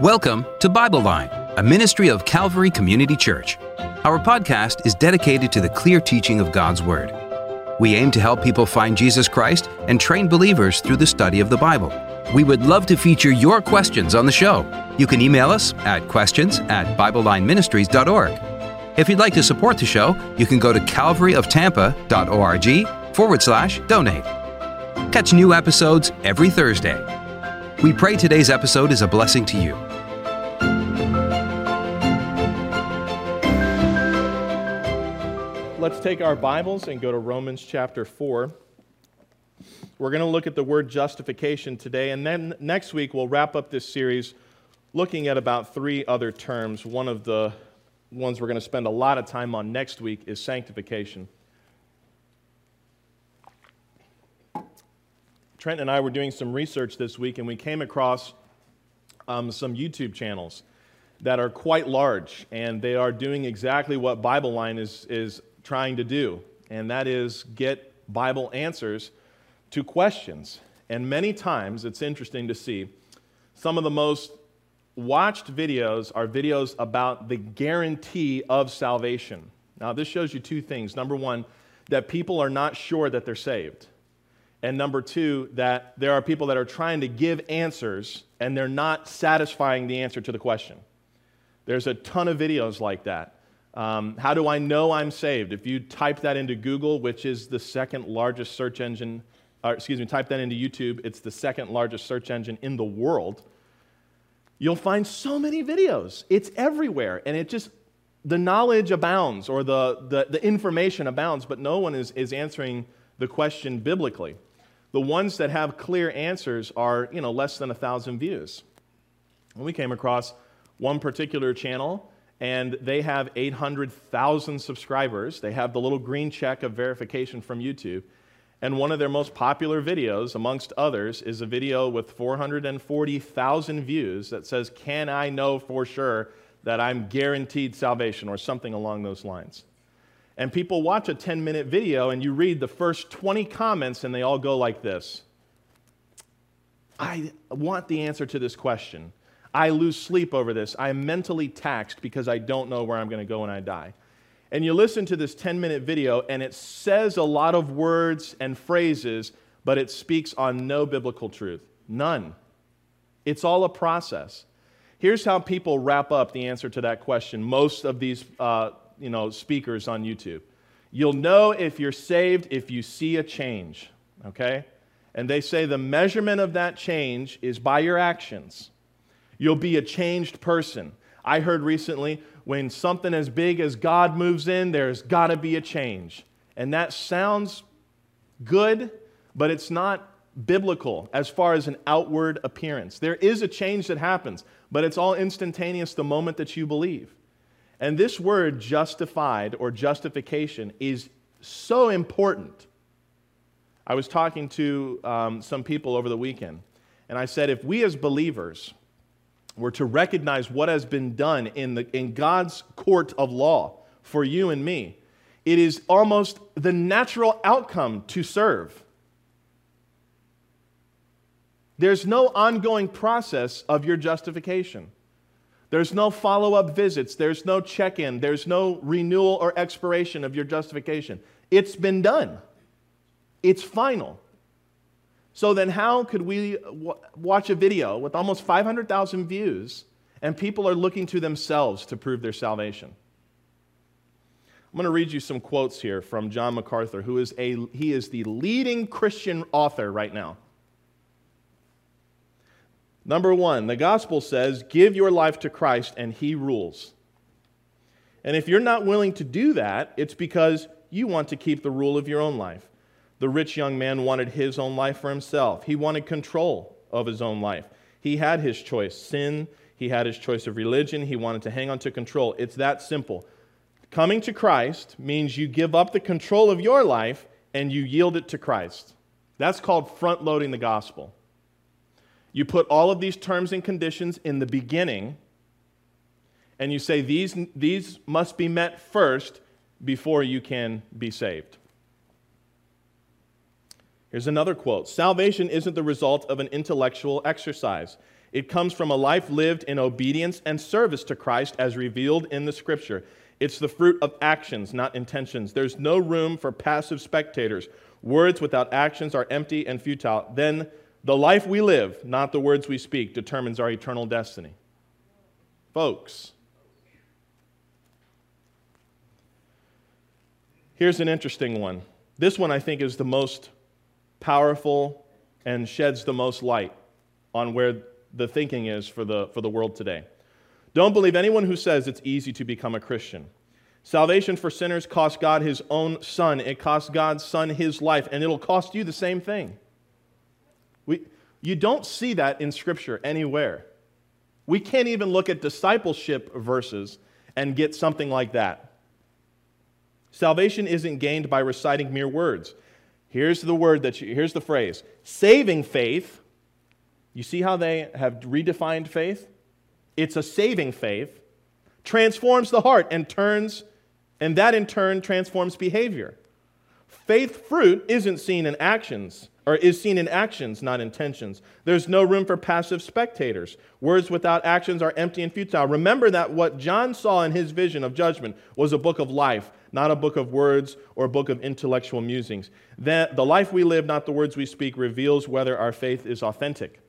Welcome to Bible Line, a ministry of Calvary Community Church. Our podcast is dedicated to the clear teaching of God's Word. We aim to help people find Jesus Christ and train believers through the study of the Bible. We would love to feature your questions on the show. You can email us at questions at BibleLineMinistries.org. If you'd like to support the show, you can go to calvaryoftampa.org forward slash donate. Catch new episodes every Thursday. We pray today's episode is a blessing to you. Let's take our Bibles and go to Romans chapter 4. We're going to look at the word justification today, and then next week we'll wrap up this series looking at about three other terms. One of the ones we're going to spend a lot of time on next week is sanctification. Trent and I were doing some research this week, and we came across um, some YouTube channels that are quite large, and they are doing exactly what Bible Line is, is trying to do, and that is get Bible answers to questions. And many times, it's interesting to see, some of the most watched videos are videos about the guarantee of salvation. Now, this shows you two things. Number one, that people are not sure that they're saved. And number two, that there are people that are trying to give answers and they're not satisfying the answer to the question. There's a ton of videos like that. Um, how do I know I'm saved? If you type that into Google, which is the second largest search engine, or excuse me, type that into YouTube, it's the second largest search engine in the world. You'll find so many videos. It's everywhere. And it just, the knowledge abounds or the, the, the information abounds, but no one is, is answering the question biblically. The ones that have clear answers are, you know, less than a thousand views. And we came across one particular channel, and they have 800,000 subscribers. They have the little green check of verification from YouTube. And one of their most popular videos, amongst others, is a video with 440,000 views that says, Can I know for sure that I'm guaranteed salvation, or something along those lines? And people watch a 10 minute video and you read the first 20 comments and they all go like this I want the answer to this question. I lose sleep over this. I'm mentally taxed because I don't know where I'm going to go when I die. And you listen to this 10 minute video and it says a lot of words and phrases, but it speaks on no biblical truth. None. It's all a process. Here's how people wrap up the answer to that question. Most of these uh, you know, speakers on YouTube. You'll know if you're saved if you see a change, okay? And they say the measurement of that change is by your actions. You'll be a changed person. I heard recently when something as big as God moves in, there's got to be a change. And that sounds good, but it's not biblical as far as an outward appearance. There is a change that happens, but it's all instantaneous the moment that you believe. And this word justified or justification is so important. I was talking to um, some people over the weekend, and I said, if we as believers were to recognize what has been done in, the, in God's court of law for you and me, it is almost the natural outcome to serve. There's no ongoing process of your justification. There's no follow up visits. There's no check in. There's no renewal or expiration of your justification. It's been done, it's final. So then, how could we w- watch a video with almost 500,000 views and people are looking to themselves to prove their salvation? I'm going to read you some quotes here from John MacArthur, who is, a, he is the leading Christian author right now. Number one, the gospel says, give your life to Christ and he rules. And if you're not willing to do that, it's because you want to keep the rule of your own life. The rich young man wanted his own life for himself, he wanted control of his own life. He had his choice sin, he had his choice of religion, he wanted to hang on to control. It's that simple. Coming to Christ means you give up the control of your life and you yield it to Christ. That's called front loading the gospel. You put all of these terms and conditions in the beginning, and you say these, these must be met first before you can be saved. Here's another quote Salvation isn't the result of an intellectual exercise. It comes from a life lived in obedience and service to Christ as revealed in the Scripture. It's the fruit of actions, not intentions. There's no room for passive spectators. Words without actions are empty and futile. Then the life we live, not the words we speak, determines our eternal destiny. Folks, here's an interesting one. This one I think is the most powerful and sheds the most light on where the thinking is for the, for the world today. Don't believe anyone who says it's easy to become a Christian. Salvation for sinners cost God his own son. It cost God's son his life, and it'll cost you the same thing. You don't see that in Scripture anywhere. We can't even look at discipleship verses and get something like that. Salvation isn't gained by reciting mere words. Here's the word that you, here's the phrase saving faith. You see how they have redefined faith? It's a saving faith, transforms the heart and turns, and that in turn transforms behavior. Faith fruit isn't seen in actions, or is seen in actions, not intentions. There's no room for passive spectators. Words without actions are empty and futile. Remember that what John saw in his vision of judgment was a book of life, not a book of words or a book of intellectual musings. That the life we live, not the words we speak, reveals whether our faith is authentic.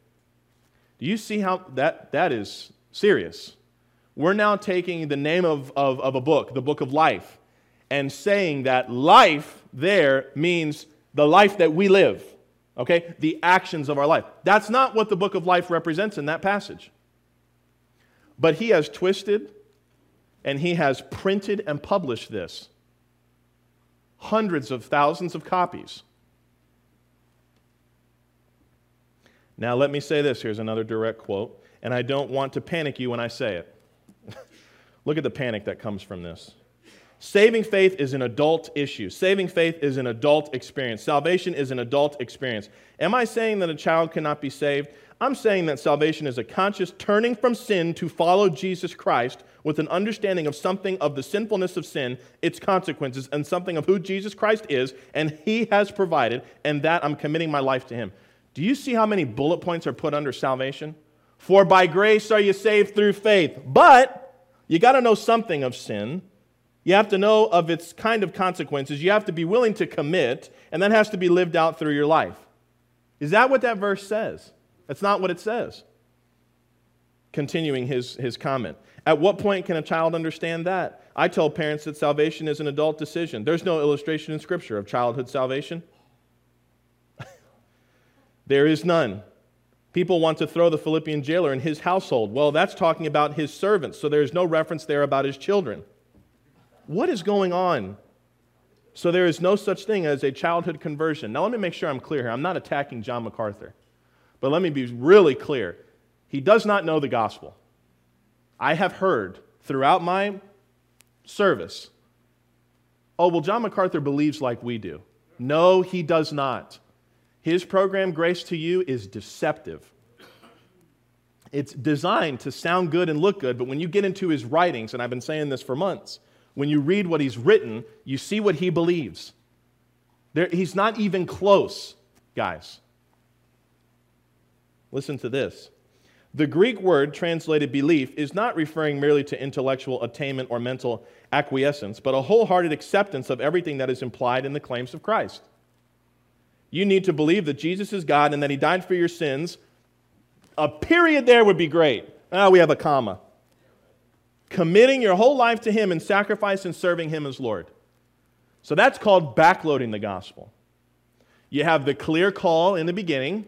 Do you see how that, that is serious? We're now taking the name of, of, of a book, the book of life, and saying that life there means the life that we live, okay? The actions of our life. That's not what the book of life represents in that passage. But he has twisted and he has printed and published this. Hundreds of thousands of copies. Now, let me say this. Here's another direct quote, and I don't want to panic you when I say it. Look at the panic that comes from this. Saving faith is an adult issue. Saving faith is an adult experience. Salvation is an adult experience. Am I saying that a child cannot be saved? I'm saying that salvation is a conscious turning from sin to follow Jesus Christ with an understanding of something of the sinfulness of sin, its consequences, and something of who Jesus Christ is and He has provided, and that I'm committing my life to Him. Do you see how many bullet points are put under salvation? For by grace are you saved through faith. But you got to know something of sin. You have to know of its kind of consequences. You have to be willing to commit, and that has to be lived out through your life. Is that what that verse says? That's not what it says. Continuing his, his comment. At what point can a child understand that? I tell parents that salvation is an adult decision. There's no illustration in Scripture of childhood salvation. there is none. People want to throw the Philippian jailer in his household. Well, that's talking about his servants, so there's no reference there about his children. What is going on? So there is no such thing as a childhood conversion. Now, let me make sure I'm clear here. I'm not attacking John MacArthur. But let me be really clear. He does not know the gospel. I have heard throughout my service, oh, well, John MacArthur believes like we do. No, he does not. His program, Grace to You, is deceptive. It's designed to sound good and look good, but when you get into his writings, and I've been saying this for months, when you read what he's written, you see what he believes. There, he's not even close, guys. Listen to this. The Greek word translated belief is not referring merely to intellectual attainment or mental acquiescence, but a wholehearted acceptance of everything that is implied in the claims of Christ. You need to believe that Jesus is God and that He died for your sins. A period there would be great. Ah, we have a comma. Committing your whole life to Him and sacrifice and serving Him as Lord. So that's called backloading the gospel. You have the clear call in the beginning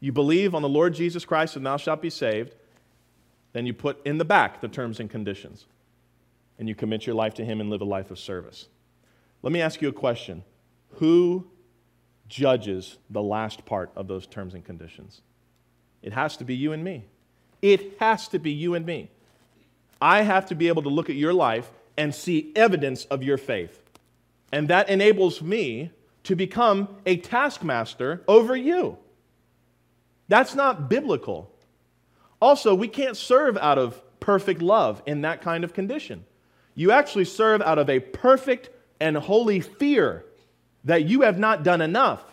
you believe on the Lord Jesus Christ and thou shalt be saved, then you put in the back the terms and conditions. And you commit your life to Him and live a life of service. Let me ask you a question Who judges the last part of those terms and conditions? It has to be you and me. It has to be you and me. I have to be able to look at your life and see evidence of your faith. And that enables me to become a taskmaster over you. That's not biblical. Also, we can't serve out of perfect love in that kind of condition. You actually serve out of a perfect and holy fear that you have not done enough.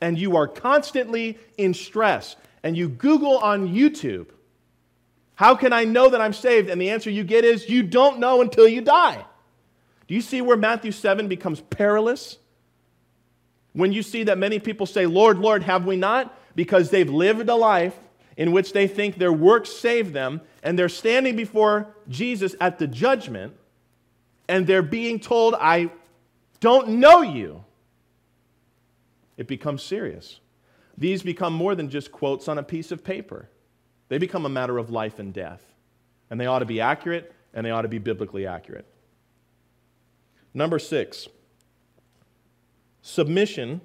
and you are constantly in stress, and you Google on YouTube, how can I know that I'm saved? And the answer you get is you don't know until you die. Do you see where Matthew 7 becomes perilous? When you see that many people say, Lord, Lord, have we not? Because they've lived a life in which they think their works save them, and they're standing before Jesus at the judgment, and they're being told, I don't know you. It becomes serious. These become more than just quotes on a piece of paper, they become a matter of life and death. And they ought to be accurate, and they ought to be biblically accurate. Number six, submission.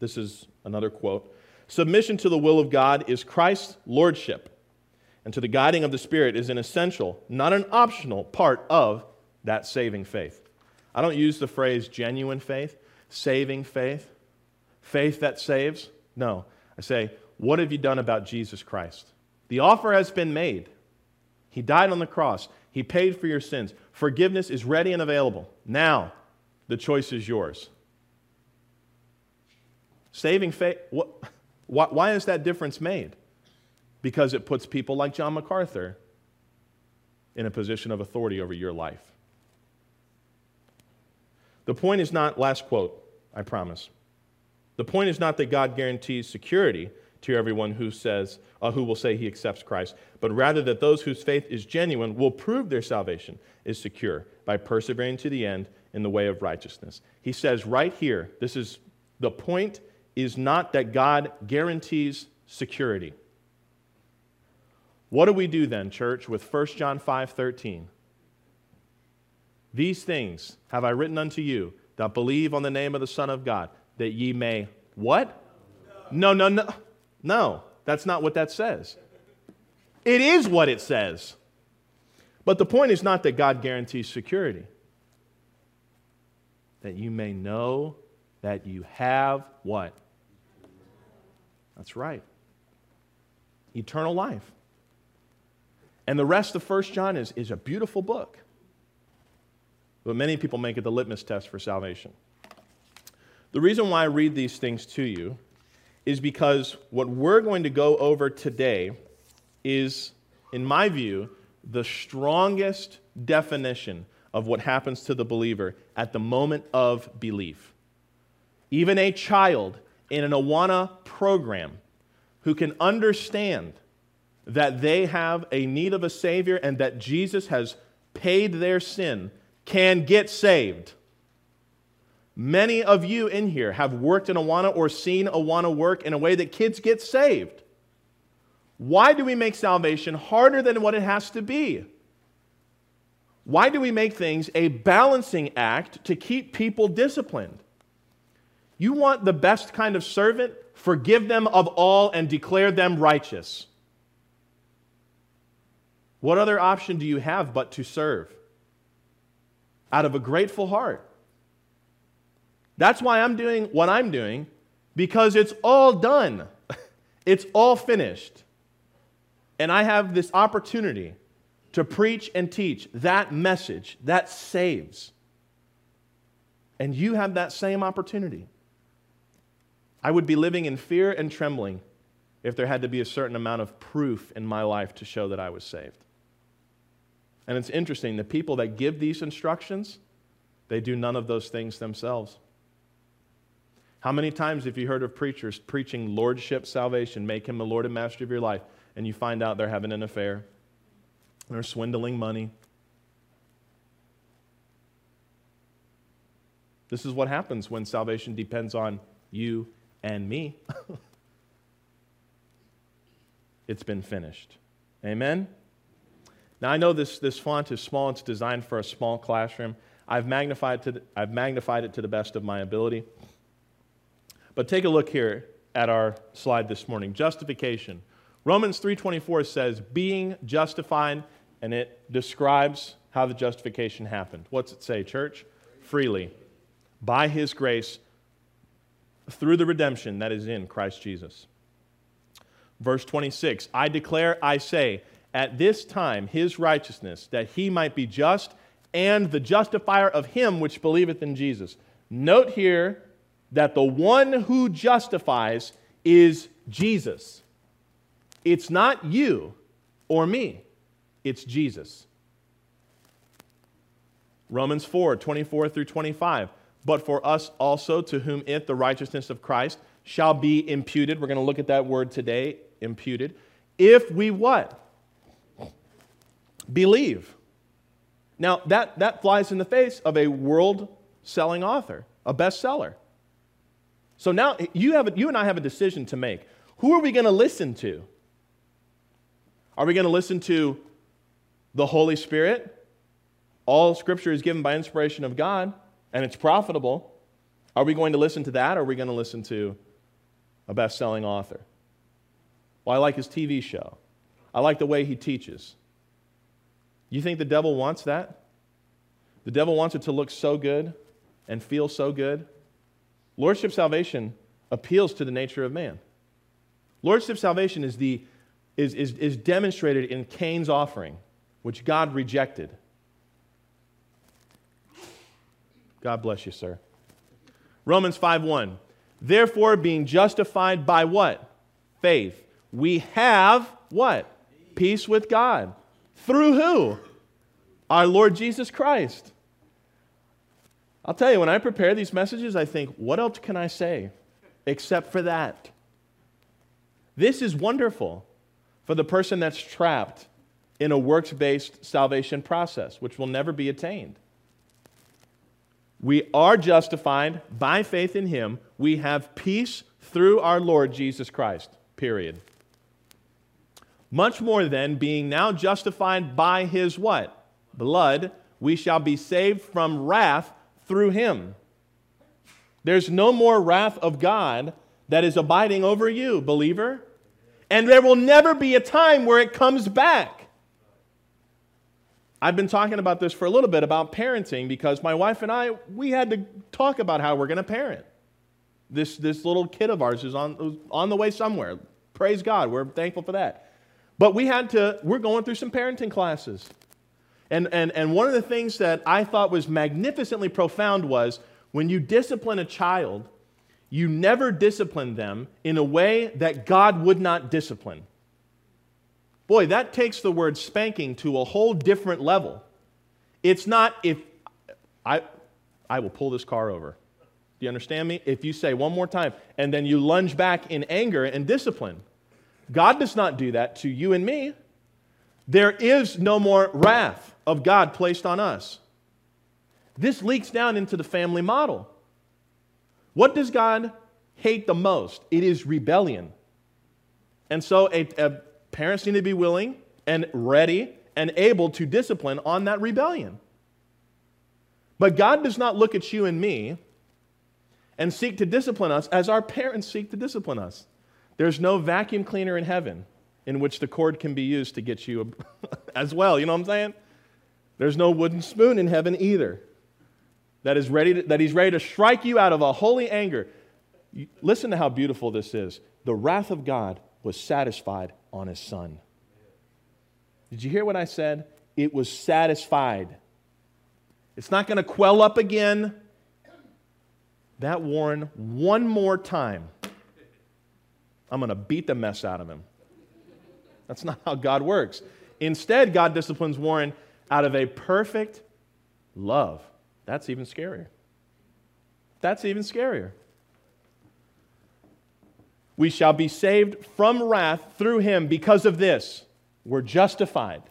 This is another quote. Submission to the will of God is Christ's lordship, and to the guiding of the Spirit is an essential, not an optional part of that saving faith. I don't use the phrase genuine faith, saving faith, faith that saves. No, I say, what have you done about Jesus Christ? The offer has been made. He died on the cross. He paid for your sins. Forgiveness is ready and available. Now, the choice is yours. Saving faith, why is that difference made? Because it puts people like John MacArthur in a position of authority over your life. The point is not, last quote, I promise. The point is not that God guarantees security to everyone who says, uh, who will say he accepts Christ, but rather that those whose faith is genuine will prove their salvation is secure by persevering to the end in the way of righteousness. He says right here, this is the point is not that God guarantees security. What do we do then, church, with 1 John 5 13? These things have I written unto you that believe on the name of the Son of God, that ye may what? No, no, no. No, that's not what that says. It is what it says. But the point is not that God guarantees security. That you may know that you have what? That's right. Eternal life. And the rest of First John is, is a beautiful book. But many people make it the litmus test for salvation. The reason why I read these things to you is because what we're going to go over today is, in my view, the strongest definition of what happens to the believer at the moment of belief. Even a child in an Awana program who can understand that they have a need of a Savior and that Jesus has paid their sin can get saved. Many of you in here have worked in Awana or seen Awana work in a way that kids get saved. Why do we make salvation harder than what it has to be? Why do we make things a balancing act to keep people disciplined? You want the best kind of servant? Forgive them of all and declare them righteous. What other option do you have but to serve? Out of a grateful heart. That's why I'm doing what I'm doing, because it's all done. it's all finished. And I have this opportunity to preach and teach that message that saves. And you have that same opportunity. I would be living in fear and trembling if there had to be a certain amount of proof in my life to show that I was saved. And it's interesting, the people that give these instructions, they do none of those things themselves. How many times have you heard of preachers preaching lordship salvation, make him the Lord and master of your life, and you find out they're having an affair, they're swindling money? This is what happens when salvation depends on you and me. it's been finished. Amen? Now, I know this, this font is small, it's designed for a small classroom. I've magnified, to the, I've magnified it to the best of my ability. But take a look here at our slide this morning. Justification. Romans 3:24 says being justified and it describes how the justification happened. What's it say, church? Freely. By his grace through the redemption that is in Christ Jesus. Verse 26 I declare, I say, at this time his righteousness, that he might be just and the justifier of him which believeth in Jesus. Note here that the one who justifies is Jesus. It's not you or me, it's Jesus. Romans 4 24 through 25. But for us also, to whom it, the righteousness of Christ, shall be imputed. We're going to look at that word today, imputed. If we what? Believe. Now, that, that flies in the face of a world selling author, a bestseller. So now you, have a, you and I have a decision to make. Who are we going to listen to? Are we going to listen to the Holy Spirit? All scripture is given by inspiration of God and it's profitable. Are we going to listen to that or are we going to listen to a best selling author? Well, I like his TV show. I like the way he teaches. You think the devil wants that? The devil wants it to look so good and feel so good. Lordship salvation appeals to the nature of man. Lordship salvation is, the, is, is, is demonstrated in Cain's offering, which God rejected. God bless you, sir. Romans 5 1. Therefore, being justified by what? Faith. We have what? Peace with God. Through who? Our Lord Jesus Christ. I'll tell you, when I prepare these messages, I think, what else can I say except for that? This is wonderful for the person that's trapped in a works based salvation process, which will never be attained. We are justified by faith in Him. We have peace through our Lord Jesus Christ, period. Much more than being now justified by His what? Blood, we shall be saved from wrath through him. There's no more wrath of God that is abiding over you, believer. And there will never be a time where it comes back. I've been talking about this for a little bit about parenting because my wife and I, we had to talk about how we're going to parent. This, this little kid of ours is on, on the way somewhere. Praise God. We're thankful for that. But we had to, we're going through some parenting classes. And, and, and one of the things that I thought was magnificently profound was when you discipline a child, you never discipline them in a way that God would not discipline. Boy, that takes the word spanking to a whole different level. It's not if I, I will pull this car over. Do you understand me? If you say one more time and then you lunge back in anger and discipline, God does not do that to you and me. There is no more wrath of God placed on us. This leaks down into the family model. What does God hate the most? It is rebellion. And so a, a parents need to be willing and ready and able to discipline on that rebellion. But God does not look at you and me and seek to discipline us as our parents seek to discipline us. There's no vacuum cleaner in heaven in which the cord can be used to get you as well. You know what I'm saying? There's no wooden spoon in heaven either that is ready to, that he's ready to strike you out of a holy anger. listen to how beautiful this is. The wrath of God was satisfied on his son. Did you hear what I said? It was satisfied. It's not going to quell up again. That Warren, one more time, I'm going to beat the mess out of him. That's not how God works. Instead, God disciplines Warren out of a perfect love. That's even scarier. That's even scarier. We shall be saved from wrath through him because of this. We're justified.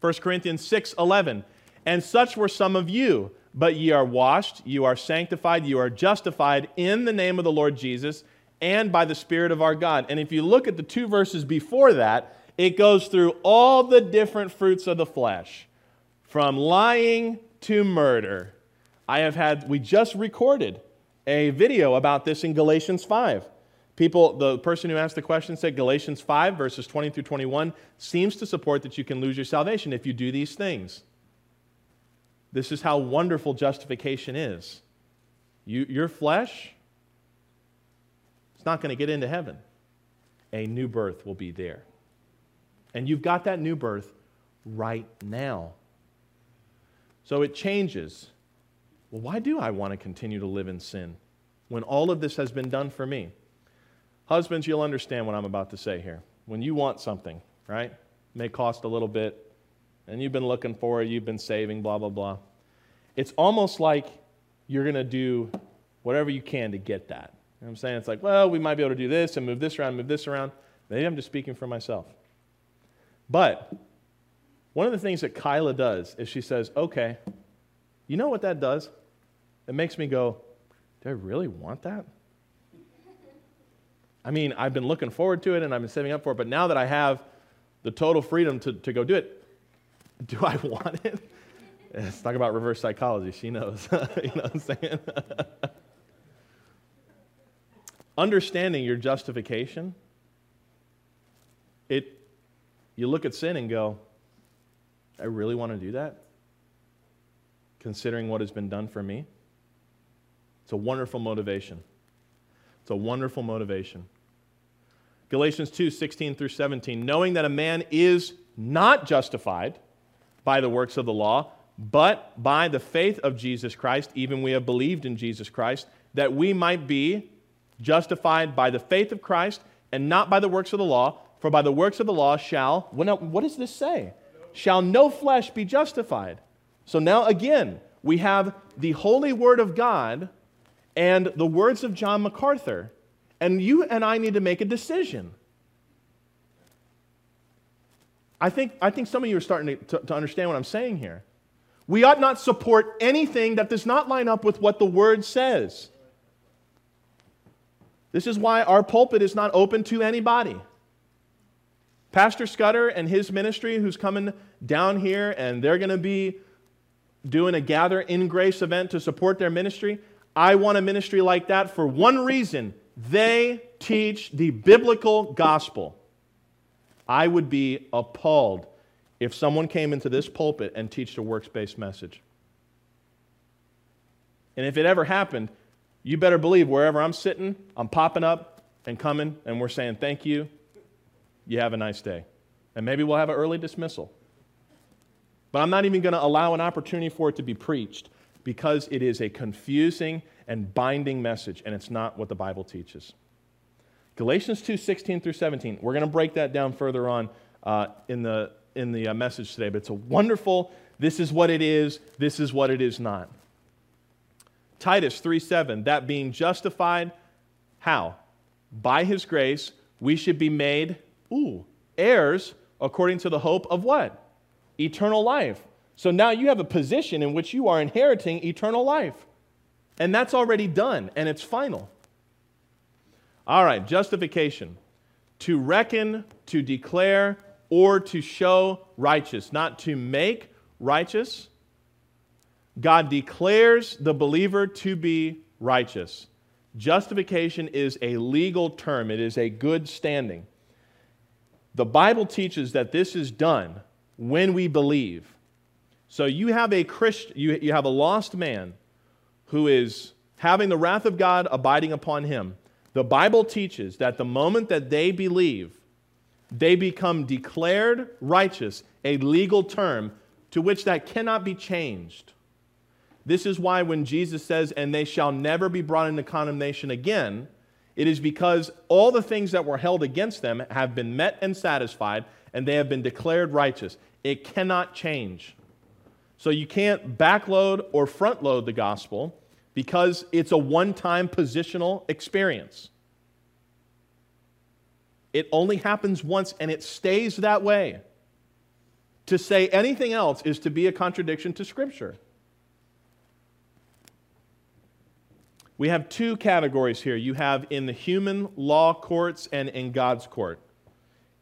1 Corinthians 6 11. And such were some of you, but ye are washed, you are sanctified, you are justified in the name of the Lord Jesus and by the Spirit of our God. And if you look at the two verses before that, it goes through all the different fruits of the flesh, from lying to murder. I have had, we just recorded a video about this in Galatians 5. People, the person who asked the question said Galatians 5, verses 20 through 21, seems to support that you can lose your salvation if you do these things. This is how wonderful justification is. You, your flesh, not going to get into heaven. A new birth will be there. And you've got that new birth right now. So it changes well, why do I want to continue to live in sin when all of this has been done for me? Husbands, you'll understand what I'm about to say here. When you want something, right? It may cost a little bit, and you've been looking for it, you've been saving, blah, blah, blah. It's almost like you're going to do whatever you can to get that. You know I'm saying? It's like, well, we might be able to do this and move this around, move this around. Maybe I'm just speaking for myself. But one of the things that Kyla does is she says, okay, you know what that does? It makes me go, do I really want that? I mean, I've been looking forward to it and I've been saving up for it, but now that I have the total freedom to, to go do it, do I want it? Let's talk about reverse psychology. She knows. you know what I'm saying? Understanding your justification, it, you look at sin and go, I really want to do that? Considering what has been done for me? It's a wonderful motivation. It's a wonderful motivation. Galatians 2 16 through 17. Knowing that a man is not justified by the works of the law, but by the faith of Jesus Christ, even we have believed in Jesus Christ, that we might be justified by the faith of Christ and not by the works of the law. For by the works of the law shall, what does this say? Shall no flesh be justified. So now again, we have the holy word of God and the words of John MacArthur, and you and I need to make a decision. I think, I think some of you are starting to, to, to understand what I'm saying here. We ought not support anything that does not line up with what the Word says. This is why our pulpit is not open to anybody. Pastor Scudder and his ministry, who's coming down here, and they're going to be doing a Gather in Grace event to support their ministry. I want a ministry like that for one reason they teach the biblical gospel. I would be appalled if someone came into this pulpit and taught a works based message. And if it ever happened, you better believe wherever I'm sitting, I'm popping up and coming, and we're saying, Thank you. You have a nice day. And maybe we'll have an early dismissal. But I'm not even going to allow an opportunity for it to be preached because it is a confusing and binding message, and it's not what the Bible teaches. Galatians 2 16 through 17. We're going to break that down further on uh, in the in the uh, message today, but it's a wonderful, this is what it is, this is what it is not. Titus 3 7, that being justified, how? By his grace, we should be made, ooh, heirs according to the hope of what? Eternal life. So now you have a position in which you are inheriting eternal life. And that's already done, and it's final. All right, justification. To reckon, to declare, or to show righteous, not to make righteous. God declares the believer to be righteous. Justification is a legal term, it is a good standing. The Bible teaches that this is done when we believe. So you have a you, you have a lost man who is having the wrath of God abiding upon him. The Bible teaches that the moment that they believe, they become declared righteous, a legal term to which that cannot be changed. This is why when Jesus says, and they shall never be brought into condemnation again, it is because all the things that were held against them have been met and satisfied, and they have been declared righteous. It cannot change. So you can't backload or frontload the gospel because it's a one time positional experience. It only happens once and it stays that way. To say anything else is to be a contradiction to Scripture. We have two categories here. You have in the human law courts and in God's court.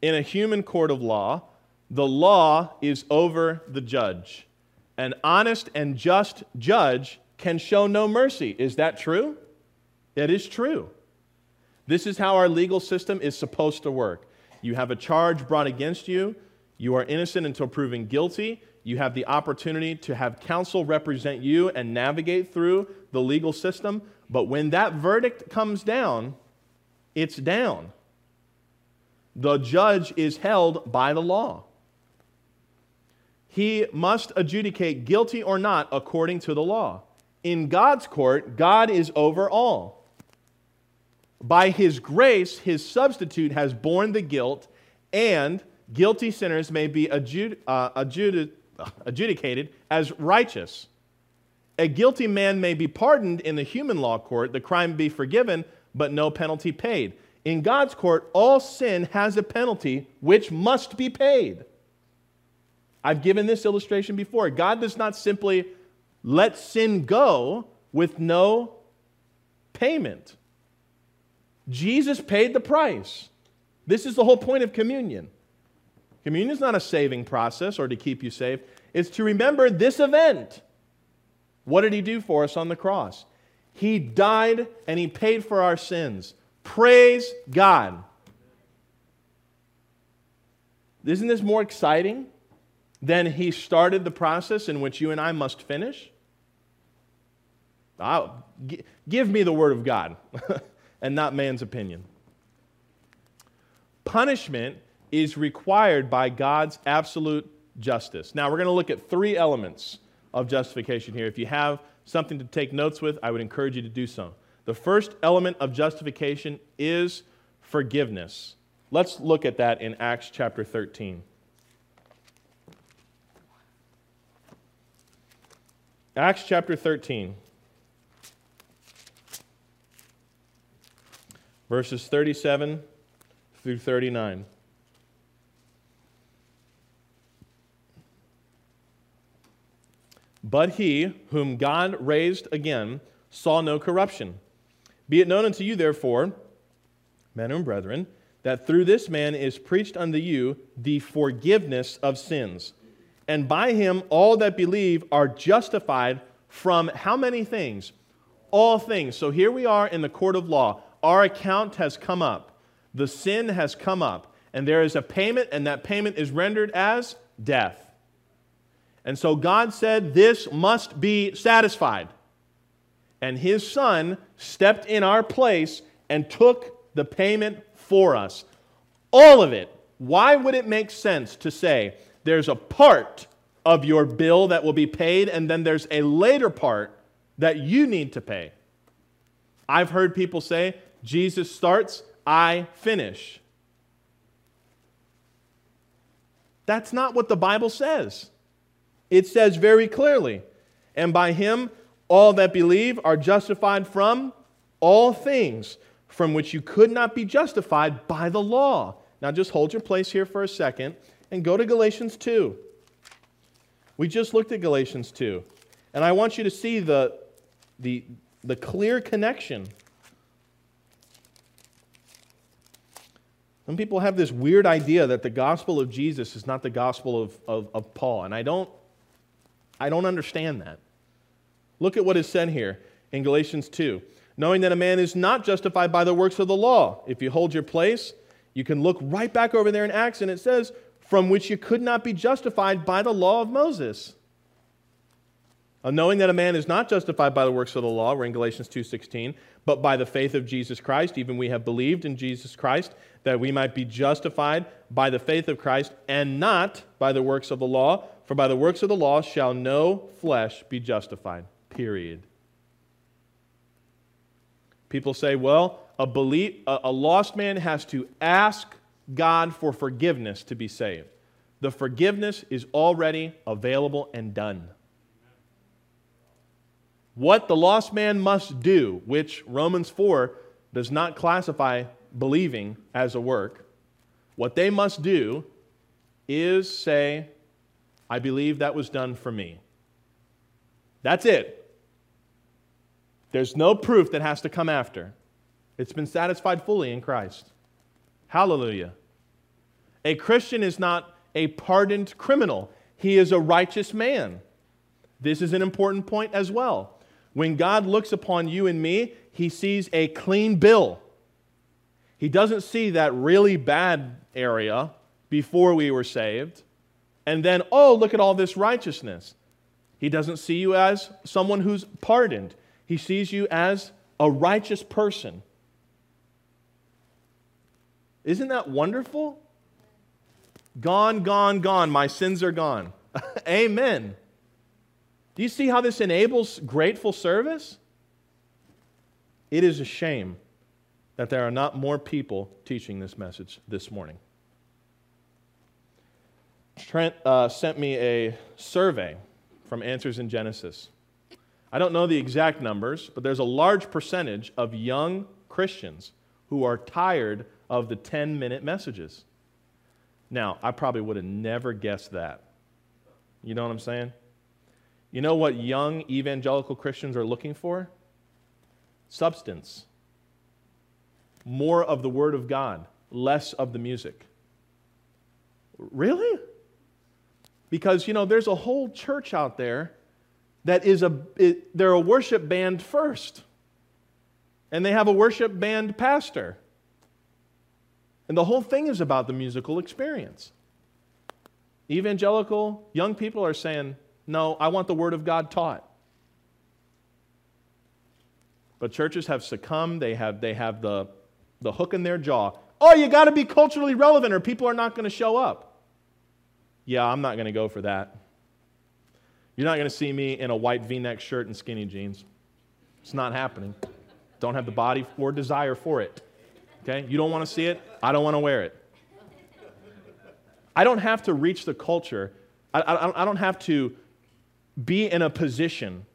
In a human court of law, the law is over the judge. An honest and just judge can show no mercy. Is that true? It is true. This is how our legal system is supposed to work. You have a charge brought against you, you are innocent until proven guilty. You have the opportunity to have counsel represent you and navigate through the legal system. But when that verdict comes down, it's down. The judge is held by the law. He must adjudicate guilty or not according to the law. in God's court, God is over all. By his grace, his substitute has borne the guilt, and guilty sinners may be adjud- uh, adjud- adjudicated as righteous. A guilty man may be pardoned in the human law court, the crime be forgiven, but no penalty paid. In God's court, all sin has a penalty which must be paid. I've given this illustration before. God does not simply let sin go with no payment. Jesus paid the price. This is the whole point of communion. Communion is not a saving process or to keep you safe, it's to remember this event. What did he do for us on the cross? He died and he paid for our sins. Praise God. Isn't this more exciting than he started the process in which you and I must finish? Ah, I'll, give me the word of God and not man's opinion. Punishment is required by God's absolute justice. Now, we're going to look at three elements of justification here. If you have something to take notes with, I would encourage you to do so. The first element of justification is forgiveness. Let's look at that in Acts chapter 13. Acts chapter 13, verses 37 through 39. But he, whom God raised again, saw no corruption. Be it known unto you, therefore, men and brethren, that through this man is preached unto you the forgiveness of sins. And by him all that believe are justified from how many things? All things. So here we are in the court of law. Our account has come up, the sin has come up, and there is a payment, and that payment is rendered as death. And so God said, This must be satisfied and his son stepped in our place and took the payment for us. All of it. Why would it make sense to say there's a part of your bill that will be paid and then there's a later part that you need to pay? I've heard people say, Jesus starts, I finish. That's not what the Bible says. It says very clearly, and by him all that believe are justified from all things from which you could not be justified by the law. Now, just hold your place here for a second and go to Galatians 2. We just looked at Galatians 2, and I want you to see the, the, the clear connection. Some people have this weird idea that the gospel of Jesus is not the gospel of, of, of Paul, and I don't, I don't understand that. Look at what is said here in Galatians 2. Knowing that a man is not justified by the works of the law. If you hold your place, you can look right back over there in Acts, and it says, from which you could not be justified by the law of Moses. Knowing that a man is not justified by the works of the law, we're in Galatians 2.16, but by the faith of Jesus Christ, even we have believed in Jesus Christ, that we might be justified by the faith of Christ, and not by the works of the law, for by the works of the law shall no flesh be justified period. People say, well, a, belief, a, lost man has to ask God for forgiveness to be saved. The forgiveness is already available and done. What the lost man must do, which Romans 4 does not classify believing as a work, what they must do is say, I believe that was done for me. That's it. There's no proof that has to come after. It's been satisfied fully in Christ. Hallelujah. A Christian is not a pardoned criminal, he is a righteous man. This is an important point as well. When God looks upon you and me, he sees a clean bill. He doesn't see that really bad area before we were saved, and then, oh, look at all this righteousness. He doesn't see you as someone who's pardoned. He sees you as a righteous person. Isn't that wonderful? Gone, gone, gone. My sins are gone. Amen. Do you see how this enables grateful service? It is a shame that there are not more people teaching this message this morning. Trent uh, sent me a survey from Answers in Genesis. I don't know the exact numbers, but there's a large percentage of young Christians who are tired of the 10 minute messages. Now, I probably would have never guessed that. You know what I'm saying? You know what young evangelical Christians are looking for? Substance. More of the Word of God, less of the music. Really? Because, you know, there's a whole church out there that is a, it, they're a worship band first. And they have a worship band pastor. And the whole thing is about the musical experience. Evangelical young people are saying, no, I want the Word of God taught. But churches have succumbed, they have, they have the, the hook in their jaw. Oh, you got to be culturally relevant or people are not going to show up. Yeah, I'm not going to go for that. You're not going to see me in a white v neck shirt and skinny jeans. It's not happening. Don't have the body or desire for it. Okay? You don't want to see it. I don't want to wear it. I don't have to reach the culture. I, I, I don't have to be in a position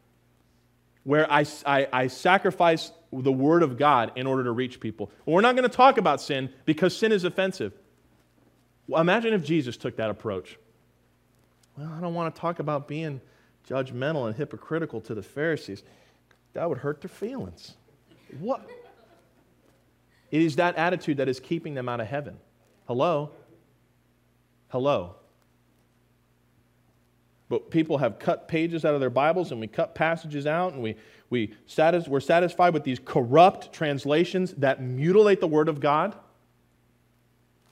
where I, I, I, sacrifice the word of God in order to reach people. we're not going to talk about sin because sin is offensive. Well, imagine if Jesus took that approach. Well, I don't want to talk about being judgmental and hypocritical to the Pharisees. That would hurt their feelings. What? It is that attitude that is keeping them out of heaven. Hello? Hello? But people have cut pages out of their Bibles and we cut passages out and we, we satis- we're satisfied with these corrupt translations that mutilate the Word of God.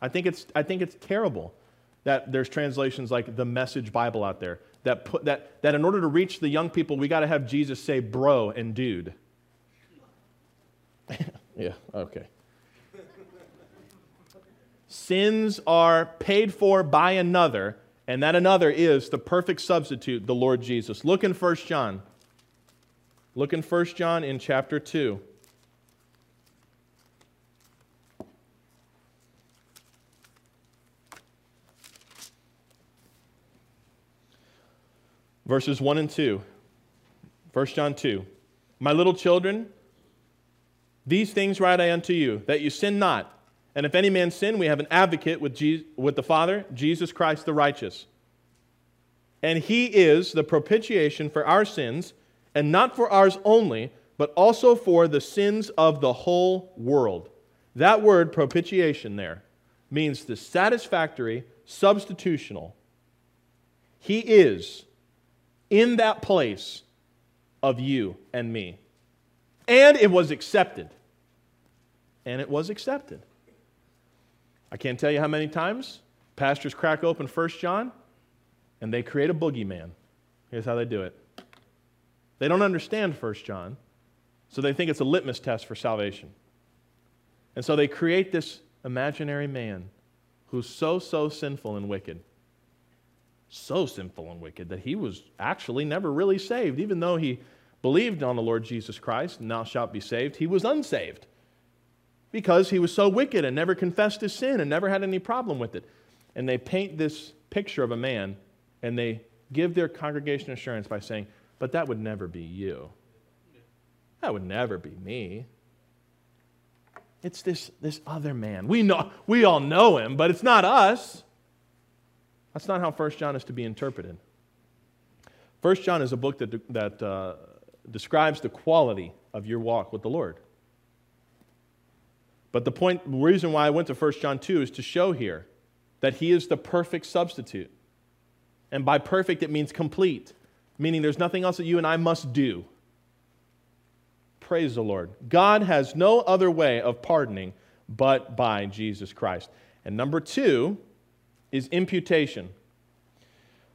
I think it's, I think it's terrible that there's translations like the Message Bible out there that, put, that, that in order to reach the young people, we got to have Jesus say bro and dude. yeah, okay. Sins are paid for by another, and that another is the perfect substitute, the Lord Jesus. Look in 1 John. Look in 1 John in chapter 2. verses 1 and 2. 1 John 2. My little children, these things write I unto you, that you sin not. And if any man sin, we have an advocate with, Jesus, with the Father, Jesus Christ the righteous. And he is the propitiation for our sins, and not for ours only, but also for the sins of the whole world. That word, propitiation, there, means the satisfactory, substitutional. He is in that place of you and me. And it was accepted. And it was accepted. I can't tell you how many times pastors crack open 1 John and they create a boogeyman. Here's how they do it they don't understand 1 John, so they think it's a litmus test for salvation. And so they create this imaginary man who's so, so sinful and wicked so sinful and wicked that he was actually never really saved. Even though he believed on the Lord Jesus Christ, and thou shalt be saved, he was unsaved because he was so wicked and never confessed his sin and never had any problem with it. And they paint this picture of a man and they give their congregation assurance by saying, But that would never be you. That would never be me. It's this, this other man. We, know, we all know him, but it's not us. That's not how 1 John is to be interpreted. 1 John is a book that, that uh, describes the quality of your walk with the Lord. But the point, the reason why I went to 1 John 2 is to show here that he is the perfect substitute. And by perfect, it means complete, meaning there's nothing else that you and I must do. Praise the Lord. God has no other way of pardoning but by Jesus Christ. And number two, is imputation.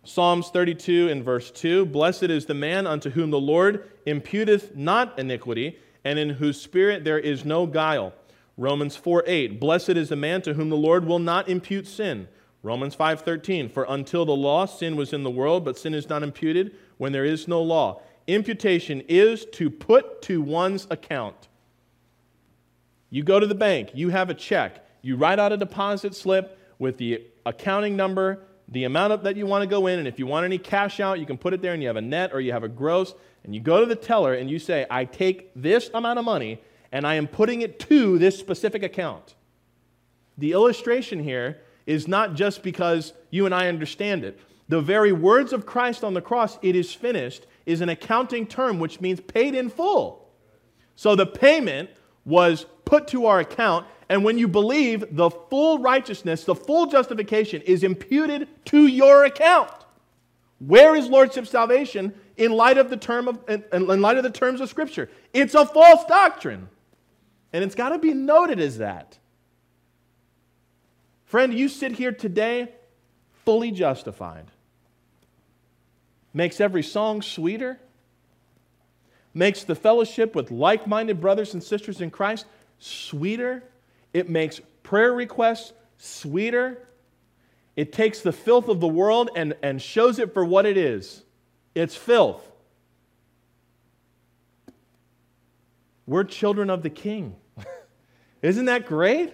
Psalms 32 and verse 2 Blessed is the man unto whom the Lord imputeth not iniquity, and in whose spirit there is no guile. Romans 4 8 Blessed is the man to whom the Lord will not impute sin. Romans 5:13 For until the law sin was in the world but sin is not imputed when there is no law. Imputation is to put to one's account. You go to the bank, you have a check, you write out a deposit slip with the accounting number, the amount that you want to go in, and if you want any cash out, you can put it there and you have a net or you have a gross, and you go to the teller and you say, I take this amount of money and I am putting it to this specific account. The illustration here is not just because you and I understand it. The very words of Christ on the cross, it is finished, is an accounting term which means paid in full. So the payment was put to our account, and when you believe, the full righteousness, the full justification is imputed to your account. Where is lordship salvation in light of the term of in, light of the terms of Scripture? It's a false doctrine. And it's got to be noted as that. Friend, you sit here today fully justified. Makes every song sweeter. Makes the fellowship with like minded brothers and sisters in Christ sweeter. It makes prayer requests sweeter. It takes the filth of the world and, and shows it for what it is it's filth. We're children of the King. Isn't that great?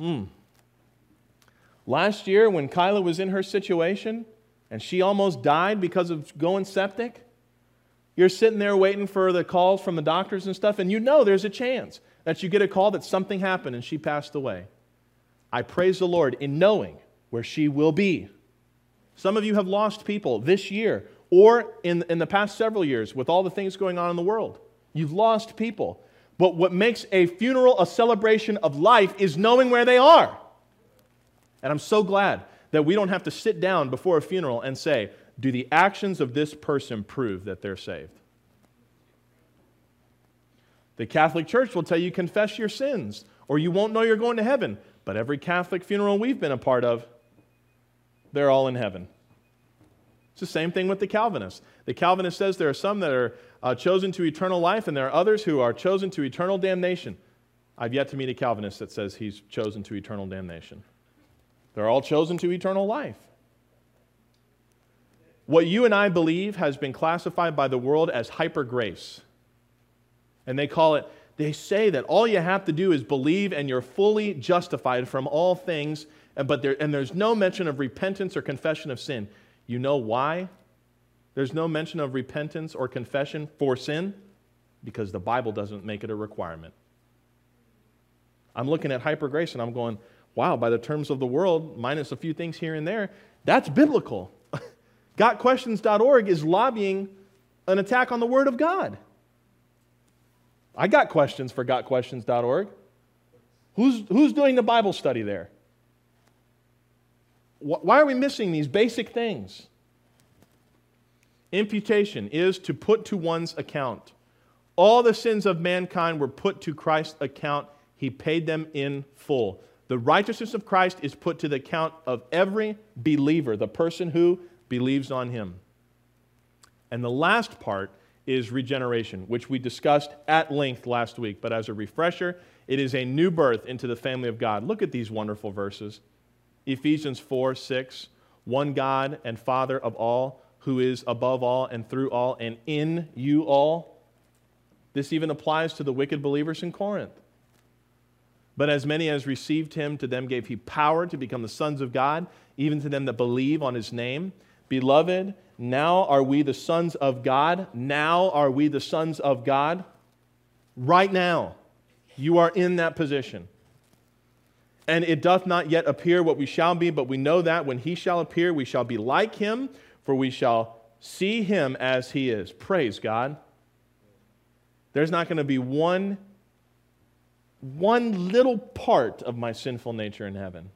Mm. Last year, when Kyla was in her situation and she almost died because of going septic, you're sitting there waiting for the calls from the doctors and stuff, and you know there's a chance that you get a call that something happened and she passed away. I praise the Lord in knowing where she will be. Some of you have lost people this year or in, in the past several years with all the things going on in the world. You've lost people. But what makes a funeral a celebration of life is knowing where they are. And I'm so glad that we don't have to sit down before a funeral and say, Do the actions of this person prove that they're saved? The Catholic Church will tell you confess your sins or you won't know you're going to heaven. But every Catholic funeral we've been a part of, they're all in heaven. It's the same thing with the Calvinists. The Calvinist says there are some that are uh, chosen to eternal life, and there are others who are chosen to eternal damnation. I've yet to meet a Calvinist that says he's chosen to eternal damnation. They're all chosen to eternal life. What you and I believe has been classified by the world as hyper grace. And they call it, they say that all you have to do is believe and you're fully justified from all things, but there, and there's no mention of repentance or confession of sin. You know why? There's no mention of repentance or confession for sin because the Bible doesn't make it a requirement. I'm looking at hyper grace and I'm going, wow, by the terms of the world, minus a few things here and there, that's biblical. GotQuestions.org is lobbying an attack on the Word of God. I got questions for GotQuestions.org. Who's, who's doing the Bible study there? Why are we missing these basic things? Imputation is to put to one's account. All the sins of mankind were put to Christ's account. He paid them in full. The righteousness of Christ is put to the account of every believer, the person who believes on him. And the last part is regeneration, which we discussed at length last week. But as a refresher, it is a new birth into the family of God. Look at these wonderful verses Ephesians 4 6. One God and Father of all who is above all and through all and in you all. This even applies to the wicked believers in Corinth. But as many as received him, to them gave he power to become the sons of God, even to them that believe on his name. Beloved, now are we the sons of God. Now are we the sons of God. Right now, you are in that position. And it doth not yet appear what we shall be, but we know that when he shall appear, we shall be like him, for we shall see him as he is. Praise God. There's not going to be one, one little part of my sinful nature in heaven.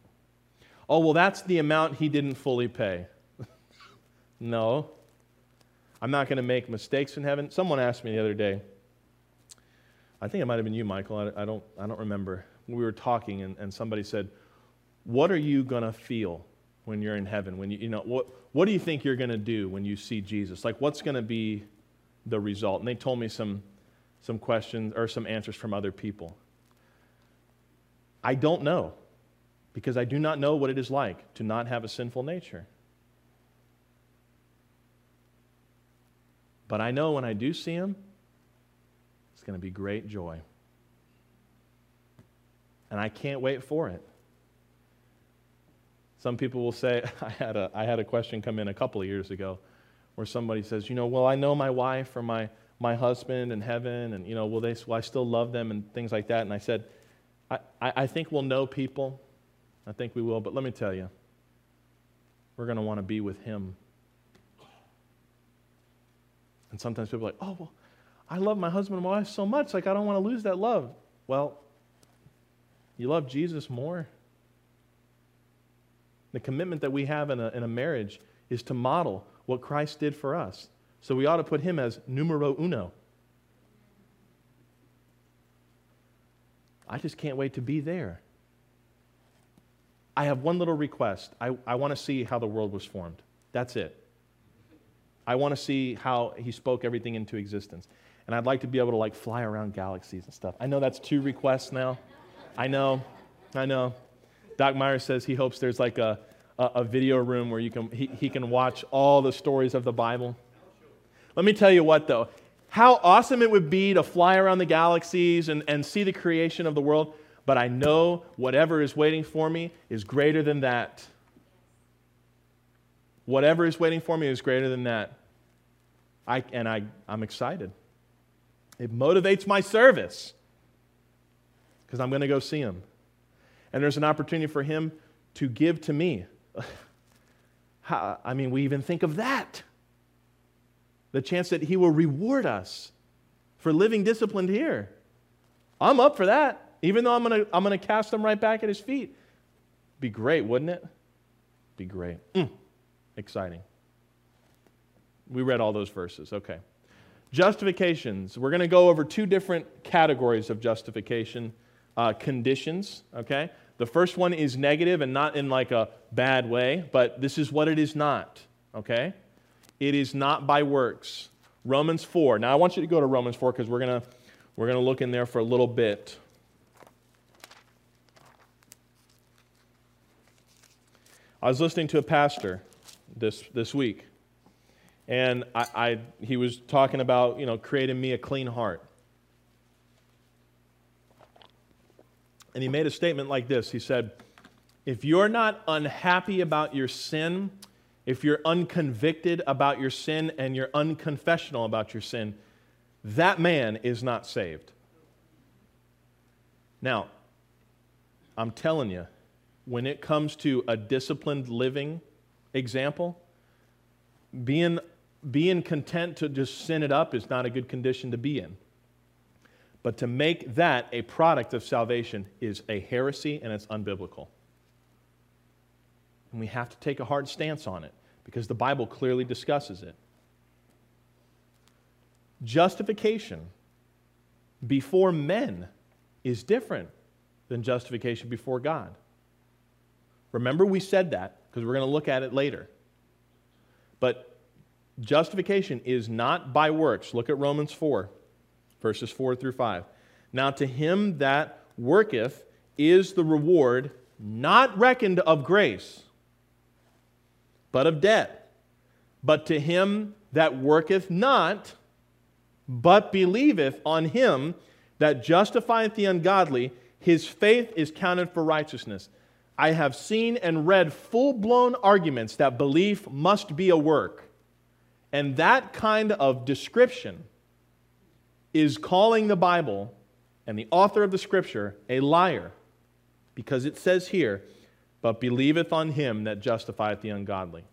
Oh, well, that's the amount he didn't fully pay. no. I'm not going to make mistakes in heaven. Someone asked me the other day, I think it might have been you, Michael. I, I don't, I don't remember. We were talking, and, and somebody said, What are you going to feel when you're in heaven? When you, you know, what, what do you think you're going to do when you see Jesus? Like, what's going to be the result? And they told me some, some questions or some answers from other people. I don't know because I do not know what it is like to not have a sinful nature. But I know when I do see him, it's going to be great joy. And I can't wait for it. Some people will say, I had, a, I had a question come in a couple of years ago where somebody says, you know, well, I know my wife or my, my husband in heaven, and, you know, will, they, will I still love them and things like that? And I said, I, I, think we'll know people. I think we will, but let me tell you, we're going to want to be with him. And sometimes people are like, oh, well, I love my husband and my wife so much, like I don't want to lose that love. Well, you love Jesus more. The commitment that we have in a, in a marriage is to model what Christ did for us. So we ought to put him as numero uno. I just can't wait to be there. I have one little request. I, I want to see how the world was formed. That's it. I want to see how he spoke everything into existence. And I'd like to be able to like fly around galaxies and stuff. I know that's two requests now. I know. I know. Doc Myers says he hopes there's like a, a, a video room where you can, he, he can watch all the stories of the Bible. Let me tell you what, though. How awesome it would be to fly around the galaxies and, and see the creation of the world, but I know whatever is waiting for me is greater than that. Whatever is waiting for me is greater than that. I, and I, I'm excited. It motivates my service because I'm going to go see him. And there's an opportunity for him to give to me. I mean, we even think of that the chance that he will reward us for living disciplined here. I'm up for that, even though I'm going to I'm to cast them right back at his feet. Be great, wouldn't it? Be great. Mm. Exciting. We read all those verses. Okay. Justifications. We're going to go over two different categories of justification uh, conditions. Okay. The first one is negative and not in like a bad way, but this is what it is not. Okay. It is not by works. Romans 4. Now I want you to go to Romans 4 because we're going to we're going to look in there for a little bit. I was listening to a pastor this, this week, and I, I, he was talking about, you know, creating me a clean heart. And he made a statement like this He said, If you're not unhappy about your sin, if you're unconvicted about your sin and you're unconfessional about your sin, that man is not saved. Now, I'm telling you, when it comes to a disciplined living example, being being content to just sin it up is not a good condition to be in. But to make that a product of salvation is a heresy and it's unbiblical. And we have to take a hard stance on it because the Bible clearly discusses it. Justification before men is different than justification before God. Remember, we said that because we're going to look at it later. But Justification is not by works. Look at Romans 4, verses 4 through 5. Now, to him that worketh is the reward not reckoned of grace, but of debt. But to him that worketh not, but believeth on him that justifieth the ungodly, his faith is counted for righteousness. I have seen and read full blown arguments that belief must be a work. And that kind of description is calling the Bible and the author of the scripture a liar. Because it says here, but believeth on him that justifieth the ungodly.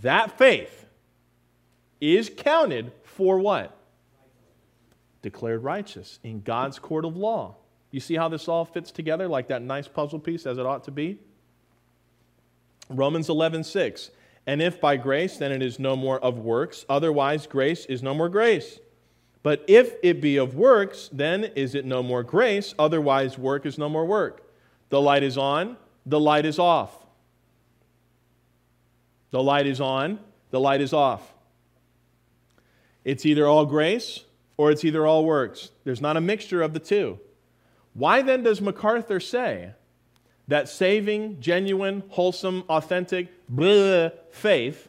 That faith is counted for what? Declared righteous in God's court of law. You see how this all fits together like that nice puzzle piece as it ought to be? Romans 11, 6. And if by grace, then it is no more of works. Otherwise, grace is no more grace. But if it be of works, then is it no more grace. Otherwise, work is no more work. The light is on, the light is off. The light is on, the light is off. It's either all grace or it's either all works. There's not a mixture of the two. Why then does MacArthur say that saving, genuine, wholesome, authentic, blah, faith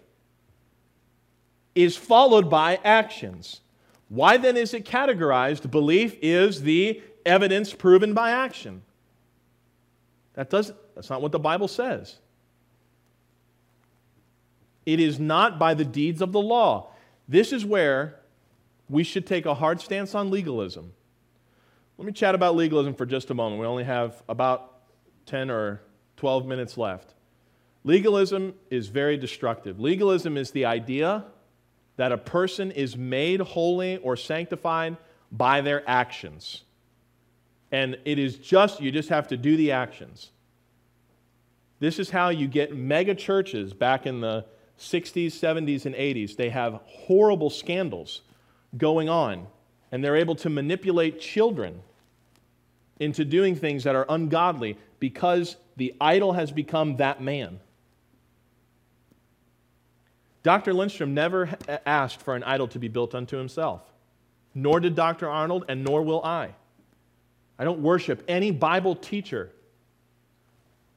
is followed by actions. Why then is it categorized? Belief is the evidence proven by action. That doesn't, that's not what the Bible says. It is not by the deeds of the law. This is where we should take a hard stance on legalism. Let me chat about legalism for just a moment. We only have about 10 or 12 minutes left. Legalism is very destructive. Legalism is the idea that a person is made holy or sanctified by their actions. And it is just, you just have to do the actions. This is how you get mega churches back in the 60s, 70s, and 80s. They have horrible scandals going on, and they're able to manipulate children into doing things that are ungodly because the idol has become that man. Dr. Lindstrom never asked for an idol to be built unto himself, nor did Dr. Arnold, and nor will I. I don't worship any Bible teacher.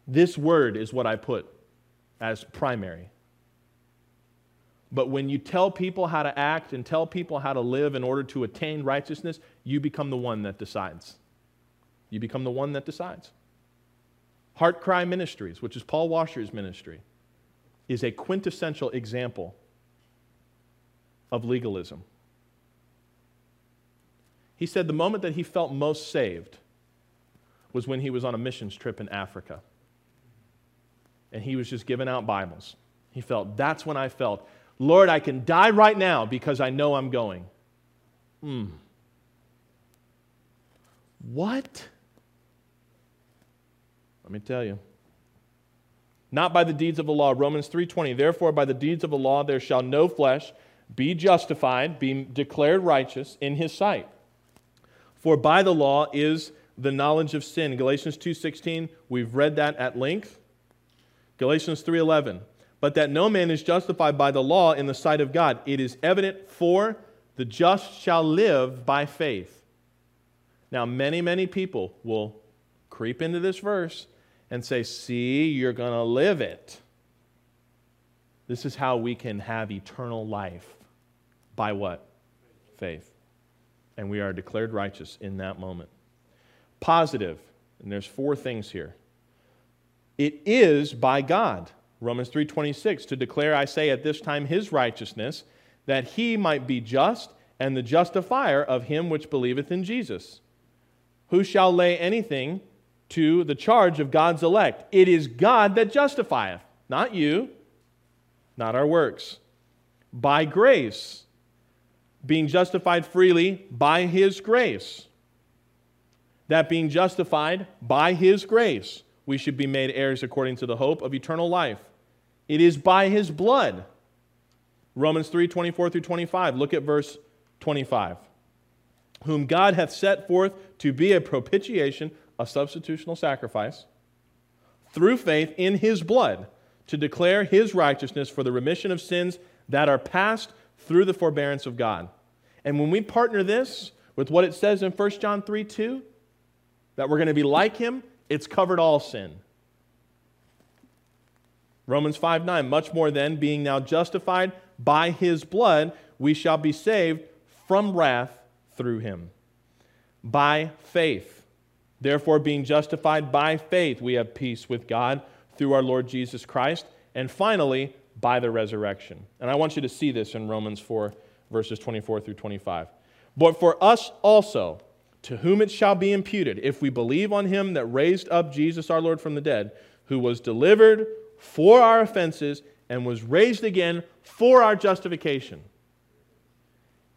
This word is what I put as primary. But when you tell people how to act and tell people how to live in order to attain righteousness, you become the one that decides. You become the one that decides. Heart Cry Ministries, which is Paul Washer's ministry, is a quintessential example of legalism. He said the moment that he felt most saved was when he was on a missions trip in Africa. And he was just giving out Bibles. He felt, that's when I felt, Lord, I can die right now because I know I'm going. Hmm. What? Let me tell you. Not by the deeds of the law. Romans 3:20. Therefore by the deeds of the law there shall no flesh be justified, be declared righteous in his sight. For by the law is the knowledge of sin. Galatians 2:16, we've read that at length. Galatians 3:11. But that no man is justified by the law in the sight of God. It is evident for the just shall live by faith. Now many many people will creep into this verse and say, See, you're going to live it. This is how we can have eternal life. By what? Faith. And we are declared righteous in that moment. Positive, and there's four things here. It is by God. Romans 3:26 to declare I say at this time his righteousness that he might be just and the justifier of him which believeth in Jesus. Who shall lay anything to the charge of God's elect. It is God that justifieth, not you, not our works. By grace, being justified freely by His grace. That being justified by His grace, we should be made heirs according to the hope of eternal life. It is by His blood. Romans 3 24 through 25. Look at verse 25. Whom God hath set forth to be a propitiation a substitutional sacrifice through faith in his blood to declare his righteousness for the remission of sins that are past through the forbearance of God. And when we partner this with what it says in 1 John 3 2, that we're going to be like him, it's covered all sin. Romans 5 9, much more than being now justified by his blood, we shall be saved from wrath through him. By faith. Therefore, being justified by faith, we have peace with God through our Lord Jesus Christ. And finally, by the resurrection. And I want you to see this in Romans 4, verses 24 through 25. But for us also, to whom it shall be imputed, if we believe on him that raised up Jesus our Lord from the dead, who was delivered for our offenses and was raised again for our justification.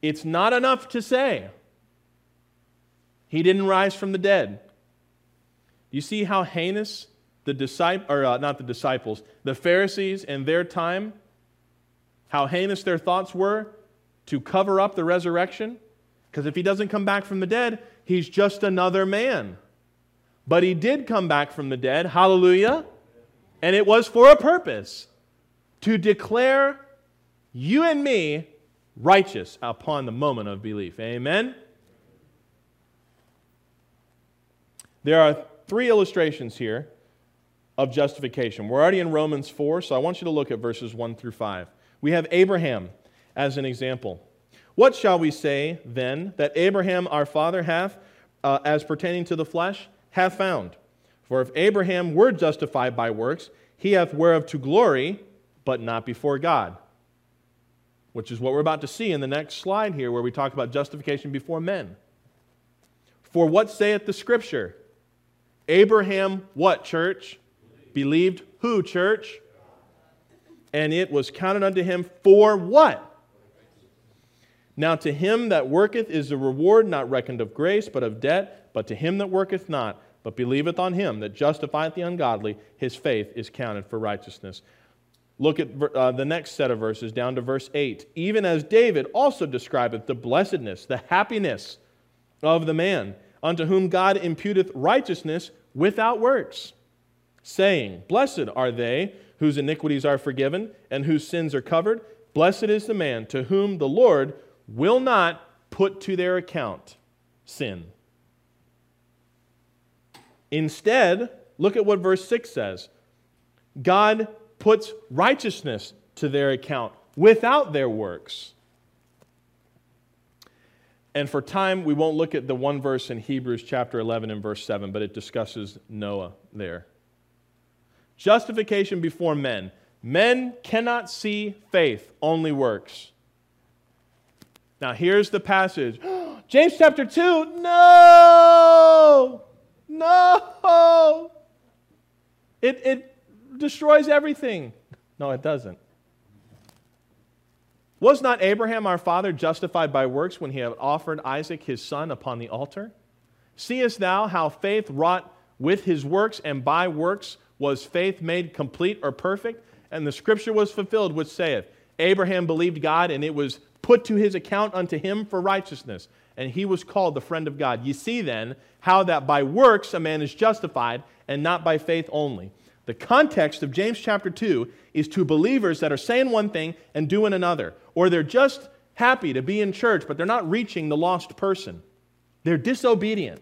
It's not enough to say, He didn't rise from the dead. You see how heinous the disciples, or uh, not the disciples, the Pharisees in their time, how heinous their thoughts were to cover up the resurrection? Because if he doesn't come back from the dead, he's just another man. But he did come back from the dead, hallelujah, and it was for a purpose to declare you and me righteous upon the moment of belief. Amen? There are three illustrations here of justification. We're already in Romans 4, so I want you to look at verses 1 through 5. We have Abraham as an example. What shall we say then that Abraham our father hath, uh, as pertaining to the flesh, hath found? For if Abraham were justified by works, he hath whereof to glory, but not before God. Which is what we're about to see in the next slide here, where we talk about justification before men. For what saith the scripture? Abraham, what, church? Believed who, church? And it was counted unto him for what? Now to him that worketh is the reward not reckoned of grace, but of debt. But to him that worketh not, but believeth on him that justifieth the ungodly, his faith is counted for righteousness. Look at uh, the next set of verses, down to verse 8. Even as David also describeth the blessedness, the happiness of the man, unto whom God imputeth righteousness without works, saying, Blessed are they whose iniquities are forgiven and whose sins are covered. Blessed is the man to whom the Lord will not put to their account sin. Instead, look at what verse 6 says God puts righteousness to their account without their works. And for time, we won't look at the one verse in Hebrews chapter 11 and verse 7, but it discusses Noah there. Justification before men. Men cannot see faith, only works. Now, here's the passage James chapter 2. No! No! It, it destroys everything. No, it doesn't. Was not Abraham our father justified by works when he had offered Isaac his son upon the altar? Seest thou how faith wrought with his works, and by works was faith made complete or perfect? And the scripture was fulfilled, which saith, Abraham believed God, and it was put to his account unto him for righteousness, and he was called the friend of God. Ye see then how that by works a man is justified, and not by faith only. The context of James chapter 2 is to believers that are saying one thing and doing another, or they're just happy to be in church, but they're not reaching the lost person. They're disobedient.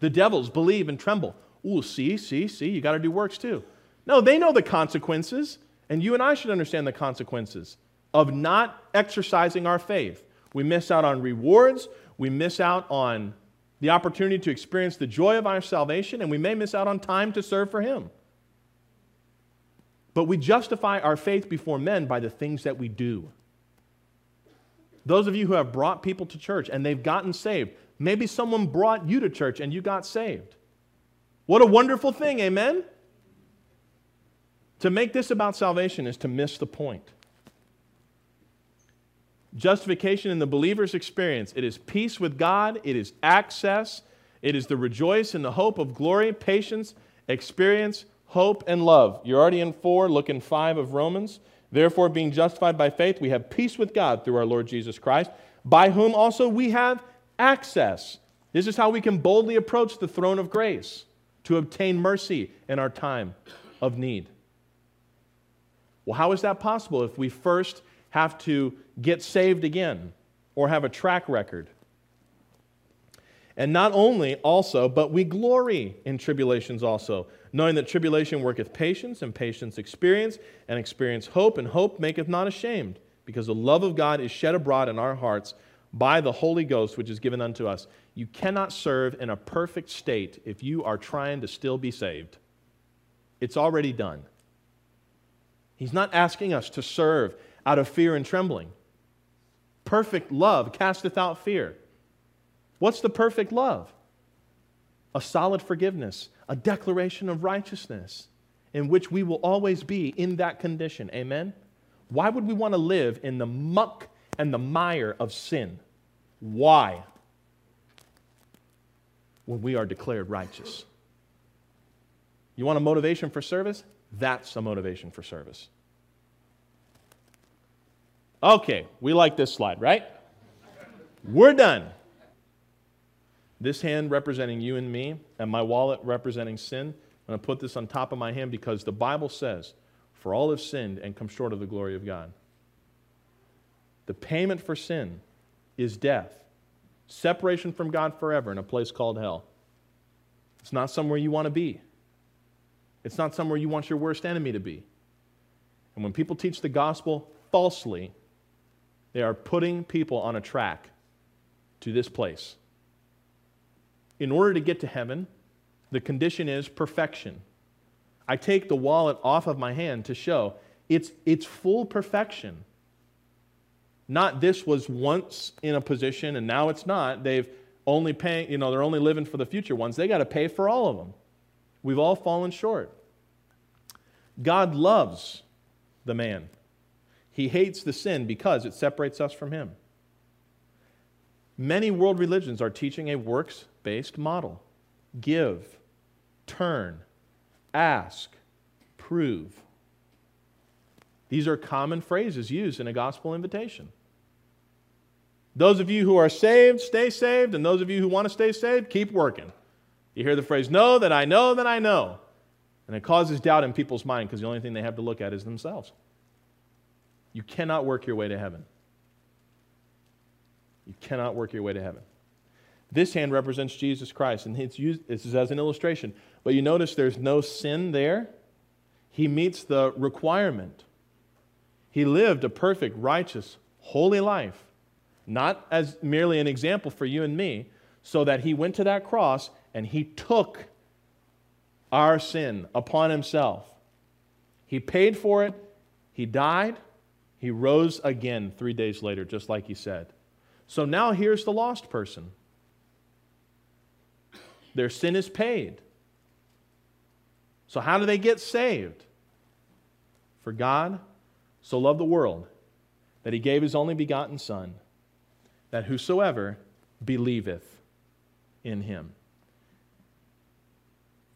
The devils believe and tremble. Ooh, see, see, see, you got to do works too. No, they know the consequences, and you and I should understand the consequences of not exercising our faith. We miss out on rewards, we miss out on the opportunity to experience the joy of our salvation, and we may miss out on time to serve for Him. But we justify our faith before men by the things that we do. Those of you who have brought people to church and they've gotten saved, maybe someone brought you to church and you got saved. What a wonderful thing, amen? To make this about salvation is to miss the point. Justification in the believer's experience it is peace with God, it is access, it is the rejoice in the hope of glory, patience, experience, hope, and love. You're already in four, look in five of Romans. Therefore, being justified by faith, we have peace with God through our Lord Jesus Christ, by whom also we have access. This is how we can boldly approach the throne of grace to obtain mercy in our time of need. Well, how is that possible if we first have to get saved again or have a track record? And not only also, but we glory in tribulations also, knowing that tribulation worketh patience, and patience experience, and experience hope, and hope maketh not ashamed, because the love of God is shed abroad in our hearts by the Holy Ghost, which is given unto us. You cannot serve in a perfect state if you are trying to still be saved. It's already done. He's not asking us to serve out of fear and trembling. Perfect love casteth out fear. What's the perfect love? A solid forgiveness, a declaration of righteousness in which we will always be in that condition. Amen? Why would we want to live in the muck and the mire of sin? Why? When we are declared righteous. You want a motivation for service? That's a motivation for service. Okay, we like this slide, right? We're done. This hand representing you and me, and my wallet representing sin. I'm going to put this on top of my hand because the Bible says, For all have sinned and come short of the glory of God. The payment for sin is death, separation from God forever in a place called hell. It's not somewhere you want to be, it's not somewhere you want your worst enemy to be. And when people teach the gospel falsely, They are putting people on a track to this place. In order to get to heaven, the condition is perfection. I take the wallet off of my hand to show it's, it's full perfection. Not this was once in a position and now it's not. They've only paying, you know, they're only living for the future ones. They got to pay for all of them. We've all fallen short. God loves the man. He hates the sin because it separates us from him. Many world religions are teaching a works based model give, turn, ask, prove. These are common phrases used in a gospel invitation. Those of you who are saved, stay saved, and those of you who want to stay saved, keep working. You hear the phrase, know that I know that I know. And it causes doubt in people's mind because the only thing they have to look at is themselves. You cannot work your way to heaven. You cannot work your way to heaven. This hand represents Jesus Christ, and it's used, this is as an illustration. But you notice there's no sin there. He meets the requirement. He lived a perfect, righteous, holy life, not as merely an example for you and me, so that he went to that cross and he took our sin upon himself. He paid for it, he died, he rose again three days later, just like he said. So now here's the lost person. Their sin is paid. So, how do they get saved? For God so loved the world that he gave his only begotten Son, that whosoever believeth in him.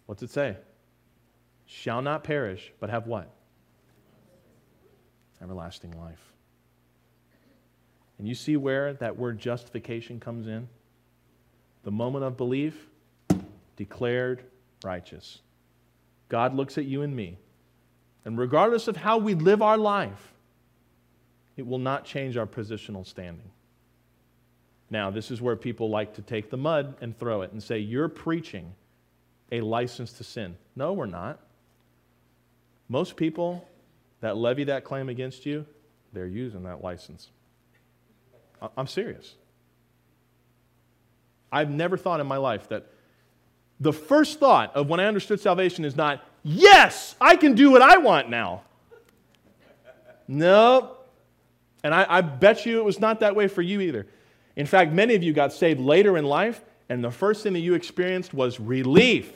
What's it say? Shall not perish, but have what? Everlasting life. And you see where that word justification comes in? The moment of belief, declared righteous. God looks at you and me, and regardless of how we live our life, it will not change our positional standing. Now, this is where people like to take the mud and throw it and say, You're preaching a license to sin. No, we're not. Most people that levy that claim against you, they're using that license. I'm serious. I've never thought in my life that the first thought of when I understood salvation is not, yes, I can do what I want now. nope. And I, I, bet you it was not that way for you either. In fact, many of you got saved later in life, and the first thing that you experienced was relief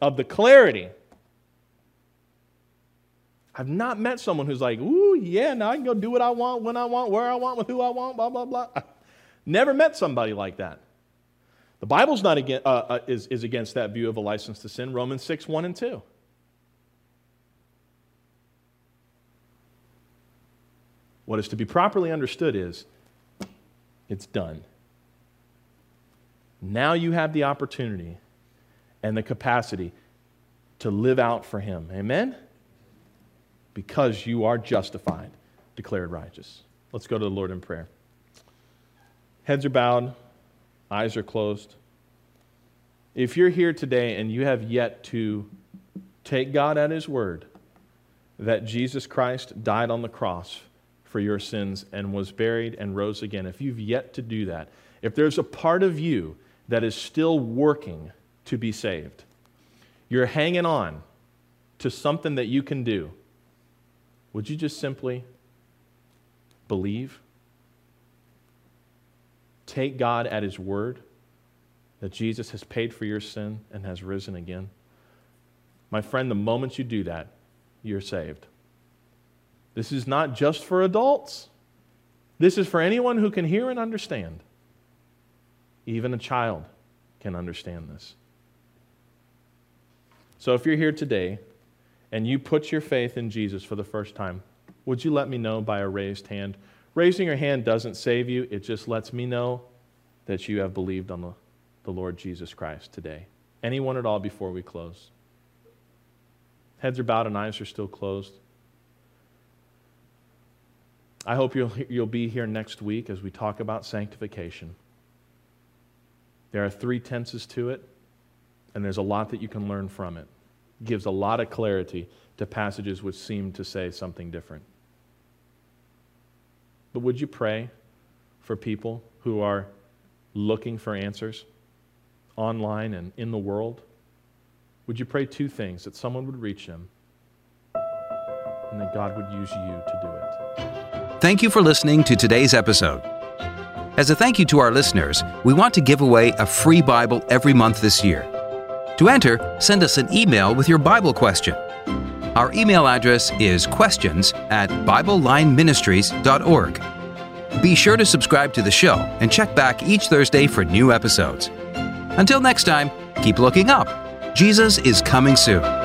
of the clarity. I've not met someone who's like, ooh, yeah, now I can go do what I want, when I want, where I want, with who I want, blah, blah, blah. I've Never met somebody like that. The Bible's not against, uh, uh, is, is against that view of a license to sin. Romans 6, 1 and 2. What is to be properly understood is it's done. Now you have the opportunity and the capacity to live out for Him. Amen? Because you are justified, declared righteous. Let's go to the Lord in prayer. Heads are bowed. Eyes are closed. If you're here today and you have yet to take God at His word that Jesus Christ died on the cross for your sins and was buried and rose again, if you've yet to do that, if there's a part of you that is still working to be saved, you're hanging on to something that you can do, would you just simply believe? Take God at His word that Jesus has paid for your sin and has risen again? My friend, the moment you do that, you're saved. This is not just for adults, this is for anyone who can hear and understand. Even a child can understand this. So if you're here today and you put your faith in Jesus for the first time, would you let me know by a raised hand? Raising your hand doesn't save you, it just lets me know that you have believed on the, the Lord Jesus Christ today. Anyone at all before we close? Heads are bowed and eyes are still closed. I hope you'll, you'll be here next week as we talk about sanctification. There are three tenses to it, and there's a lot that you can learn from it. it gives a lot of clarity to passages which seem to say something different. But would you pray for people who are looking for answers online and in the world? Would you pray two things that someone would reach them and that God would use you to do it? Thank you for listening to today's episode. As a thank you to our listeners, we want to give away a free Bible every month this year. To enter, send us an email with your Bible question. Our email address is questions at BibleLineMinistries.org. Be sure to subscribe to the show and check back each Thursday for new episodes. Until next time, keep looking up. Jesus is coming soon.